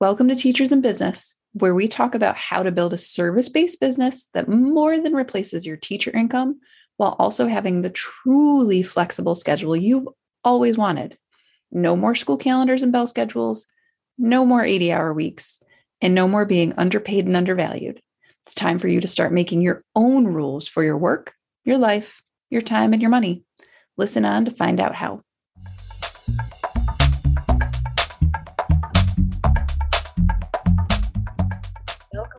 Welcome to Teachers in Business, where we talk about how to build a service based business that more than replaces your teacher income while also having the truly flexible schedule you've always wanted. No more school calendars and bell schedules, no more 80 hour weeks, and no more being underpaid and undervalued. It's time for you to start making your own rules for your work, your life, your time, and your money. Listen on to find out how.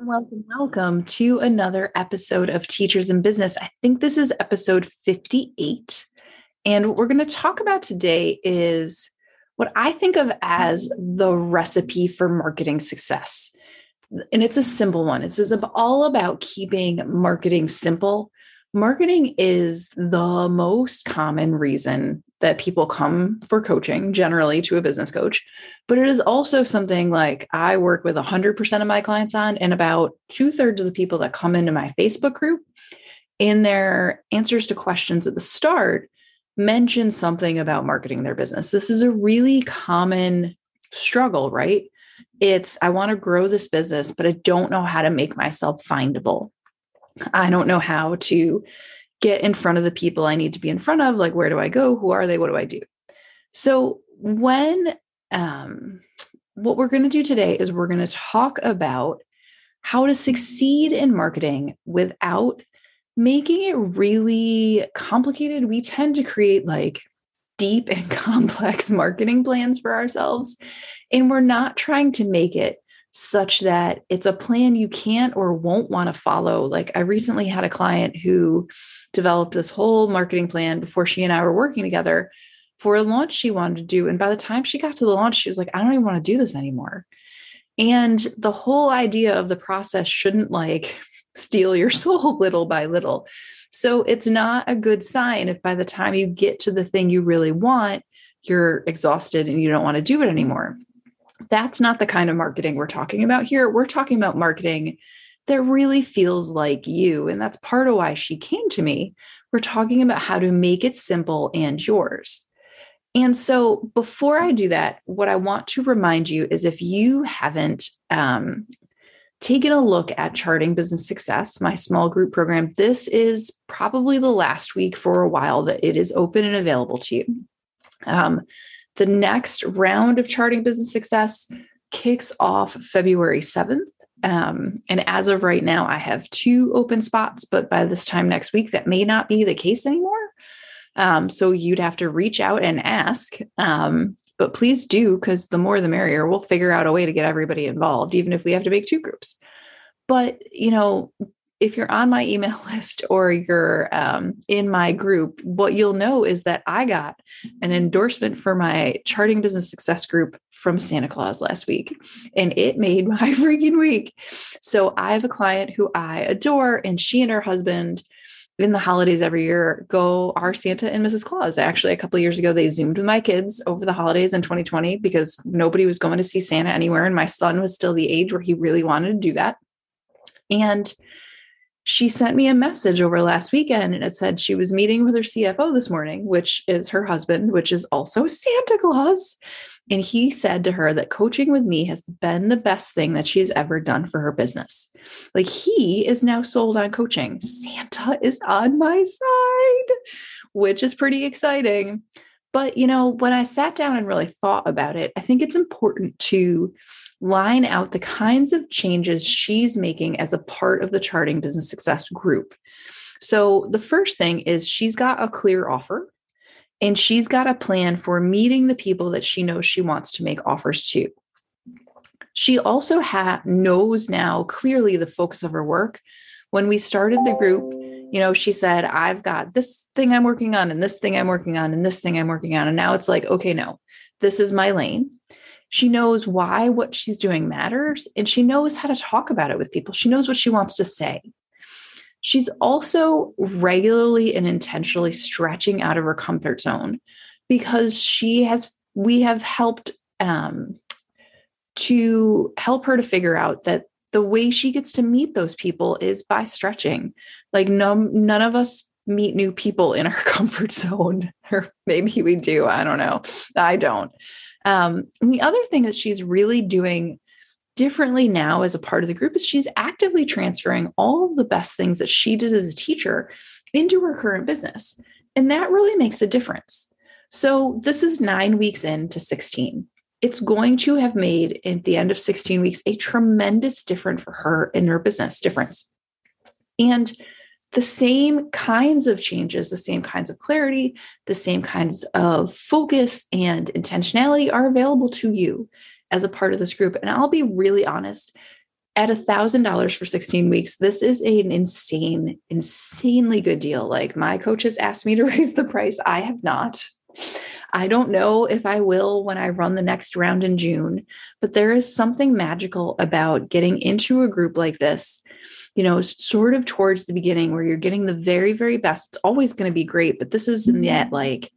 Welcome, welcome, welcome to another episode of Teachers in Business. I think this is episode 58. And what we're going to talk about today is what I think of as the recipe for marketing success. And it's a simple one. It's all about keeping marketing simple. Marketing is the most common reason that people come for coaching generally to a business coach. But it is also something like i work with 100% of my clients on and about two-thirds of the people that come into my facebook group in their answers to questions at the start mention something about marketing their business. This is a really common struggle right? It's i want to grow this business but i don't know how to make myself findable. I don't know how to get in front of the people I need to be in front of. Like, where do I go? Who are they? What do I do? So, when um, what we're going to do today is we're going to talk about how to succeed in marketing without making it really complicated. We tend to create like deep and complex marketing plans for ourselves, and we're not trying to make it such that it's a plan you can't or won't want to follow. Like, I recently had a client who developed this whole marketing plan before she and I were working together for a launch she wanted to do. And by the time she got to the launch, she was like, I don't even want to do this anymore. And the whole idea of the process shouldn't like steal your soul little by little. So it's not a good sign if by the time you get to the thing you really want, you're exhausted and you don't want to do it anymore. That's not the kind of marketing we're talking about here. We're talking about marketing that really feels like you. And that's part of why she came to me. We're talking about how to make it simple and yours. And so, before I do that, what I want to remind you is if you haven't um, taken a look at Charting Business Success, my small group program, this is probably the last week for a while that it is open and available to you. Um, the next round of Charting Business Success kicks off February 7th. Um, and as of right now, I have two open spots, but by this time next week, that may not be the case anymore. Um, so you'd have to reach out and ask. Um, but please do, because the more the merrier. We'll figure out a way to get everybody involved, even if we have to make two groups. But, you know, if you're on my email list or you're um, in my group, what you'll know is that I got an endorsement for my charting business success group from Santa Claus last week, and it made my freaking week. So I have a client who I adore, and she and her husband in the holidays every year go are Santa and Mrs. Claus. Actually, a couple years ago, they zoomed with my kids over the holidays in 2020 because nobody was going to see Santa anywhere, and my son was still the age where he really wanted to do that. And she sent me a message over last weekend and it said she was meeting with her CFO this morning, which is her husband, which is also Santa Claus. And he said to her that coaching with me has been the best thing that she's ever done for her business. Like he is now sold on coaching. Santa is on my side, which is pretty exciting. But, you know, when I sat down and really thought about it, I think it's important to line out the kinds of changes she's making as a part of the charting business success group. So, the first thing is she's got a clear offer and she's got a plan for meeting the people that she knows she wants to make offers to. She also ha- knows now clearly the focus of her work. When we started the group, you know, she said, I've got this thing I'm working on, and this thing I'm working on, and this thing I'm working on. And now it's like, okay, no, this is my lane. She knows why what she's doing matters and she knows how to talk about it with people. She knows what she wants to say. She's also regularly and intentionally stretching out of her comfort zone because she has, we have helped um, to help her to figure out that the way she gets to meet those people is by stretching. Like, no, none of us meet new people in our comfort zone, or maybe we do. I don't know. I don't. Um, and the other thing that she's really doing differently now as a part of the group is she's actively transferring all of the best things that she did as a teacher into her current business. And that really makes a difference. So this is nine weeks into 16. It's going to have made at the end of 16 weeks a tremendous difference for her in her business difference. And the same kinds of changes, the same kinds of clarity, the same kinds of focus and intentionality are available to you as a part of this group. And I'll be really honest at a thousand dollars for 16 weeks, this is an insane, insanely good deal. Like my coach has asked me to raise the price. I have not. I don't know if I will when I run the next round in June, but there is something magical about getting into a group like this, you know, sort of towards the beginning where you're getting the very, very best. It's always going to be great, but this is in that like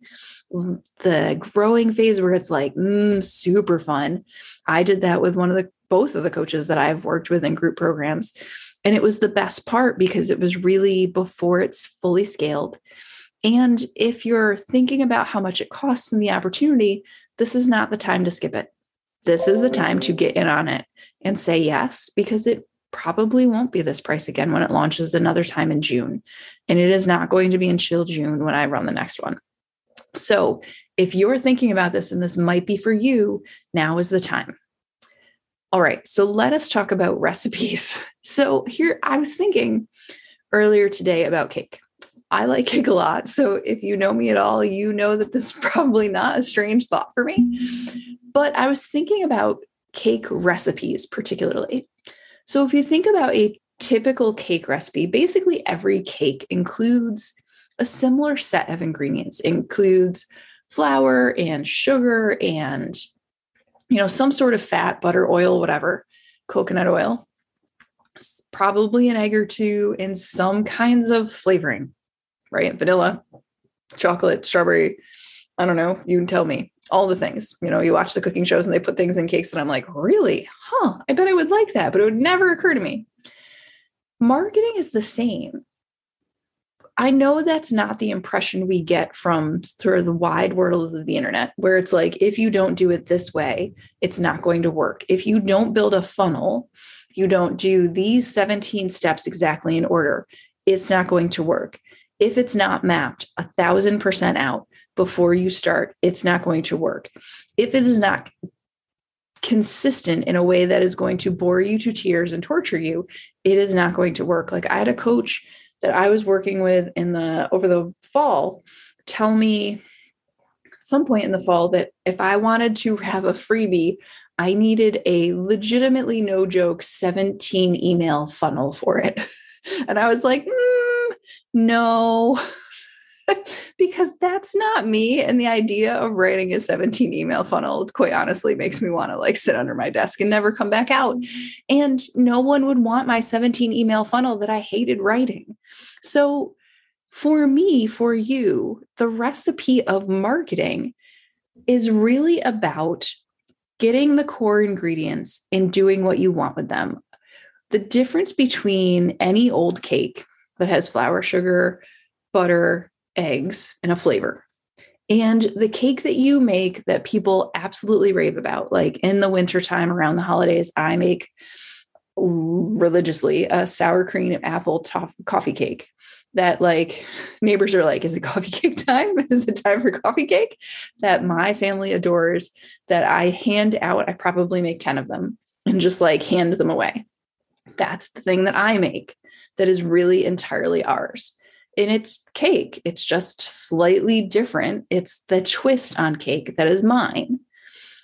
the growing phase where it's like mm, super fun. I did that with one of the both of the coaches that I've worked with in group programs. And it was the best part because it was really before it's fully scaled. And if you're thinking about how much it costs and the opportunity, this is not the time to skip it. This is the time to get in on it and say yes, because it probably won't be this price again when it launches another time in June. And it is not going to be chill June when I run the next one. So if you're thinking about this and this might be for you, now is the time. All right, so let us talk about recipes. So here I was thinking earlier today about cake. I like cake a lot. So if you know me at all, you know that this is probably not a strange thought for me. But I was thinking about cake recipes particularly. So if you think about a typical cake recipe, basically every cake includes a similar set of ingredients, it includes flour and sugar and you know some sort of fat, butter, oil, whatever, coconut oil, probably an egg or two and some kinds of flavoring right? Vanilla, chocolate, strawberry. I don't know. You can tell me all the things. You know, you watch the cooking shows and they put things in cakes, and I'm like, really? Huh, I bet I would like that, but it would never occur to me. Marketing is the same. I know that's not the impression we get from sort of the wide world of the internet, where it's like, if you don't do it this way, it's not going to work. If you don't build a funnel, you don't do these 17 steps exactly in order, it's not going to work if it's not mapped a thousand percent out before you start, it's not going to work. If it is not consistent in a way that is going to bore you to tears and torture you, it is not going to work. Like I had a coach that I was working with in the over the fall tell me some point in the fall that if I wanted to have a freebie, I needed a legitimately no joke 17 email funnel for it. and I was like, mm, no, because that's not me. And the idea of writing a 17 email funnel, quite honestly, makes me want to like sit under my desk and never come back out. Mm-hmm. And no one would want my 17 email funnel that I hated writing. So, for me, for you, the recipe of marketing is really about getting the core ingredients and doing what you want with them. The difference between any old cake that has flour, sugar, butter, eggs, and a flavor. And the cake that you make that people absolutely rave about, like in the wintertime around the holidays, I make religiously a sour cream apple toff- coffee cake that like neighbors are like is it coffee cake time? Is it time for coffee cake? That my family adores that i hand out i probably make 10 of them and just like hand them away. That's the thing that i make that is really entirely ours. And it's cake, it's just slightly different. It's the twist on cake that is mine.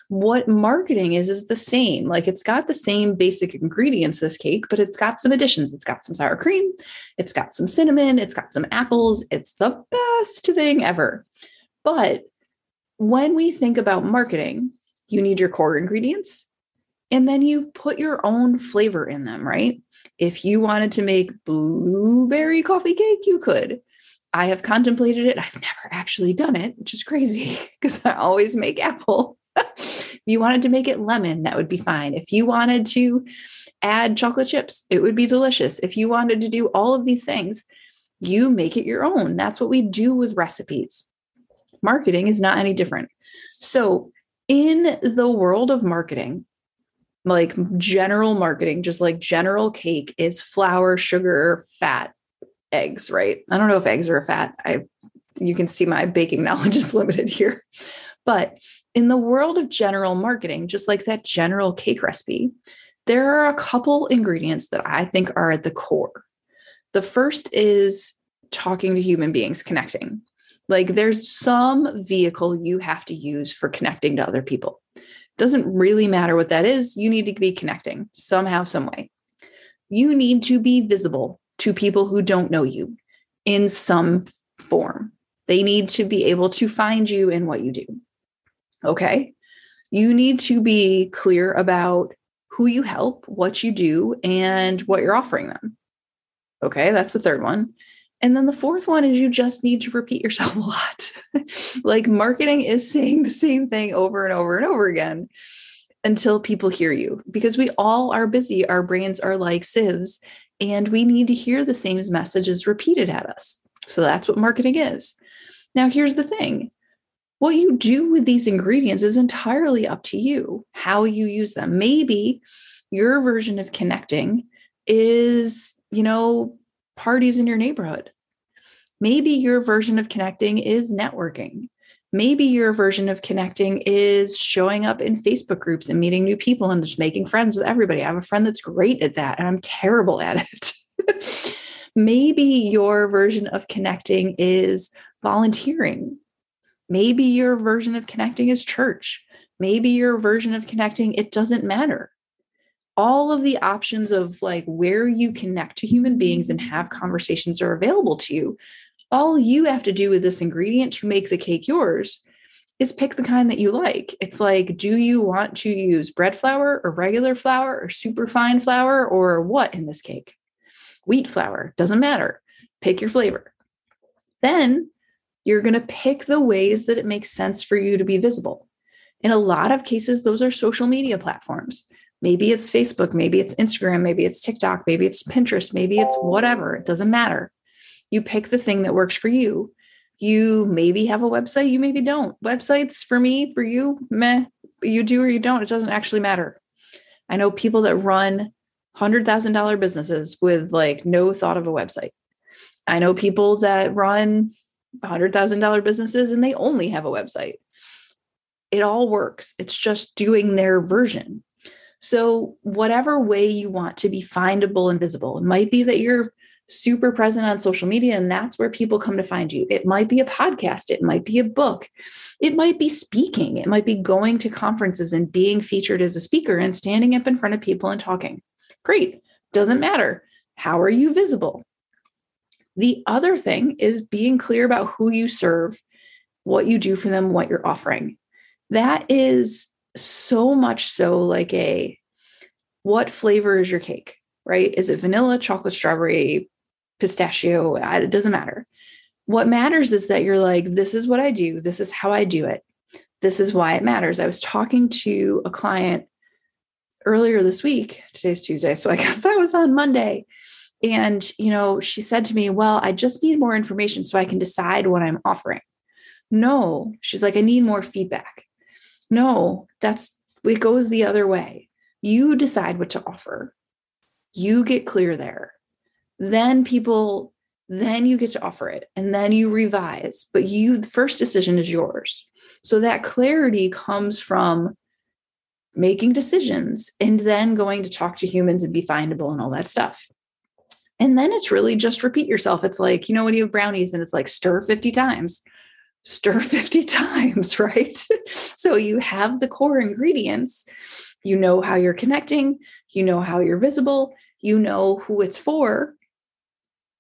What marketing is, is the same. Like it's got the same basic ingredients, this cake, but it's got some additions. It's got some sour cream, it's got some cinnamon, it's got some apples. It's the best thing ever. But when we think about marketing, you need your core ingredients, and then you put your own flavor in them, right? If you wanted to make blueberry coffee cake, you could. I have contemplated it. I've never actually done it, which is crazy because I always make apple. if you wanted to make it lemon, that would be fine. If you wanted to add chocolate chips, it would be delicious. If you wanted to do all of these things, you make it your own. That's what we do with recipes. Marketing is not any different. So, in the world of marketing, like general marketing, just like general cake is flour, sugar, fat, eggs, right? I don't know if eggs are a fat. I you can see my baking knowledge is limited here. But in the world of general marketing, just like that general cake recipe, there are a couple ingredients that I think are at the core. The first is talking to human beings, connecting. Like there's some vehicle you have to use for connecting to other people. Doesn't really matter what that is. You need to be connecting somehow, some way. You need to be visible to people who don't know you in some form. They need to be able to find you in what you do. Okay. You need to be clear about who you help, what you do, and what you're offering them. Okay. That's the third one. And then the fourth one is you just need to repeat yourself a lot. like marketing is saying the same thing over and over and over again until people hear you because we all are busy. Our brains are like sieves and we need to hear the same messages repeated at us. So that's what marketing is. Now, here's the thing what you do with these ingredients is entirely up to you, how you use them. Maybe your version of connecting is, you know, parties in your neighborhood. Maybe your version of connecting is networking. Maybe your version of connecting is showing up in Facebook groups and meeting new people and just making friends with everybody. I have a friend that's great at that, and I'm terrible at it. Maybe your version of connecting is volunteering. Maybe your version of connecting is church. Maybe your version of connecting, it doesn't matter all of the options of like where you connect to human beings and have conversations are available to you. All you have to do with this ingredient to make the cake yours is pick the kind that you like. It's like, do you want to use bread flour or regular flour or super fine flour or what in this cake? Wheat flour, doesn't matter. Pick your flavor. Then you're going to pick the ways that it makes sense for you to be visible. In a lot of cases, those are social media platforms. Maybe it's Facebook, maybe it's Instagram, maybe it's TikTok, maybe it's Pinterest, maybe it's whatever. It doesn't matter. You pick the thing that works for you. You maybe have a website, you maybe don't. Websites for me, for you, meh, you do or you don't. It doesn't actually matter. I know people that run $100,000 businesses with like no thought of a website. I know people that run $100,000 businesses and they only have a website. It all works. It's just doing their version. So, whatever way you want to be findable and visible, it might be that you're super present on social media and that's where people come to find you. It might be a podcast, it might be a book, it might be speaking, it might be going to conferences and being featured as a speaker and standing up in front of people and talking. Great, doesn't matter. How are you visible? The other thing is being clear about who you serve, what you do for them, what you're offering. That is so much so like a what flavor is your cake, right? Is it vanilla, chocolate, strawberry, pistachio? It doesn't matter. What matters is that you're like, this is what I do, this is how I do it, this is why it matters. I was talking to a client earlier this week. Today's Tuesday, so I guess that was on Monday. And, you know, she said to me, Well, I just need more information so I can decide what I'm offering. No, she's like, I need more feedback. No, that's it goes the other way. You decide what to offer. You get clear there. Then people, then you get to offer it and then you revise. But you, the first decision is yours. So that clarity comes from making decisions and then going to talk to humans and be findable and all that stuff. And then it's really just repeat yourself. It's like, you know, when you have brownies and it's like stir 50 times stir 50 times, right? so you have the core ingredients. You know how you're connecting, you know how you're visible, you know who it's for.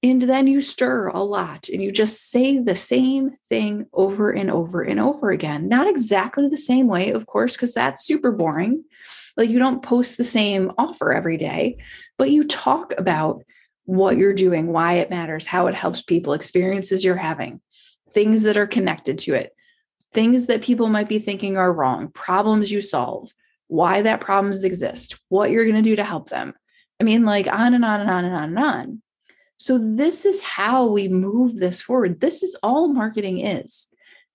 And then you stir a lot and you just say the same thing over and over and over again. Not exactly the same way, of course, because that's super boring. Like you don't post the same offer every day, but you talk about what you're doing, why it matters, how it helps people, experiences you're having things that are connected to it, things that people might be thinking are wrong, problems you solve, why that problems exist, what you're going to do to help them. I mean, like on and on and on and on and on. So, this is how we move this forward. This is all marketing is.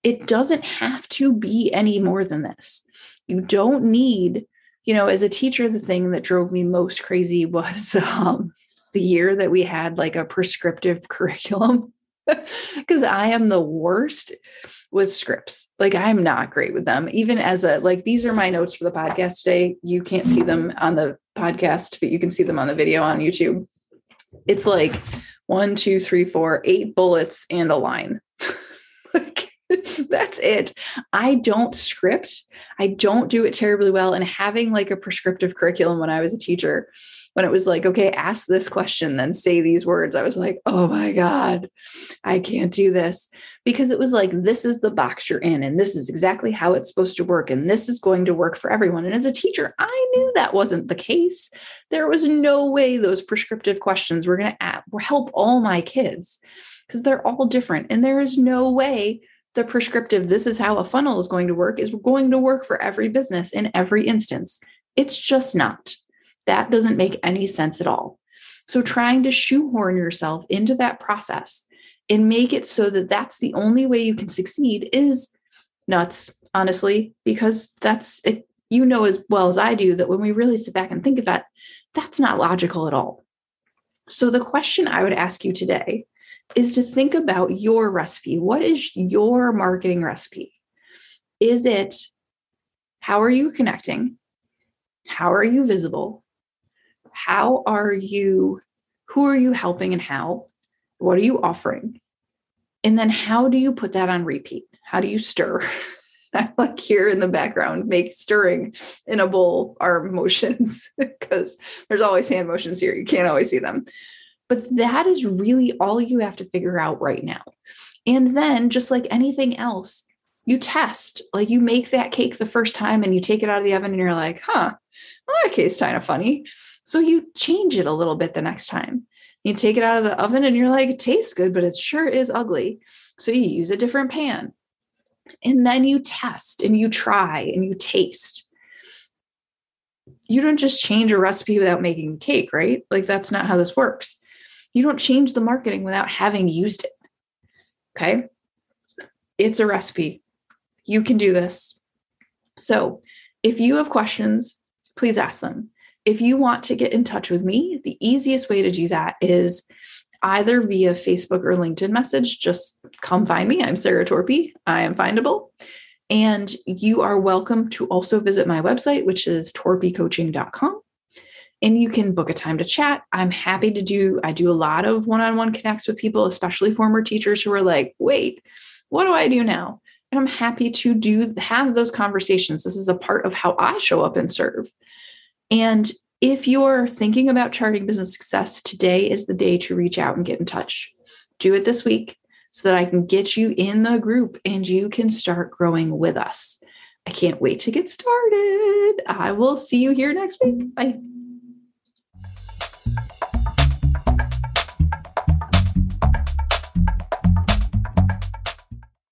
It doesn't have to be any more than this. You don't need you know, as a teacher, the thing that drove me most crazy was um, the year that we had like a prescriptive curriculum because I am the worst with scripts. Like I'm not great with them. Even as a like these are my notes for the podcast today. You can't see them on the podcast, but you can see them on the video on YouTube. It's like one, two, three, four, eight bullets and a line. like that's it. I don't script. I don't do it terribly well. And having like a prescriptive curriculum when I was a teacher when it was like, okay, ask this question, then say these words, I was like, oh my God, I can't do this. Because it was like, this is the box you're in, and this is exactly how it's supposed to work, and this is going to work for everyone. And as a teacher, I knew that wasn't the case. There was no way those prescriptive questions were going to help all my kids because they're all different. And there is no way the prescriptive, this is how a funnel is going to work, is going to work for every business in every instance. It's just not. That doesn't make any sense at all. So, trying to shoehorn yourself into that process and make it so that that's the only way you can succeed is nuts, honestly, because that's it. You know as well as I do that when we really sit back and think of that, that's not logical at all. So, the question I would ask you today is to think about your recipe. What is your marketing recipe? Is it how are you connecting? How are you visible? how are you who are you helping and how what are you offering and then how do you put that on repeat how do you stir like here in the background make stirring in a bowl arm motions because there's always hand motions here you can't always see them but that is really all you have to figure out right now and then just like anything else you test like you make that cake the first time and you take it out of the oven and you're like huh well, that cake's kind of funny so you change it a little bit the next time. You take it out of the oven and you're like, it tastes good, but it sure is ugly. So you use a different pan. And then you test and you try and you taste. You don't just change a recipe without making the cake, right? Like that's not how this works. You don't change the marketing without having used it. Okay. It's a recipe. You can do this. So if you have questions, please ask them if you want to get in touch with me, the easiest way to do that is either via Facebook or LinkedIn message. Just come find me. I'm Sarah Torpy. I am findable. And you are welcome to also visit my website, which is torpycoaching.com. And you can book a time to chat. I'm happy to do, I do a lot of one on one connects with people, especially former teachers who are like, wait, what do I do now? And I'm happy to do have those conversations. This is a part of how I show up and serve. And if you're thinking about charting business success, today is the day to reach out and get in touch. Do it this week so that I can get you in the group and you can start growing with us. I can't wait to get started. I will see you here next week. Bye thank you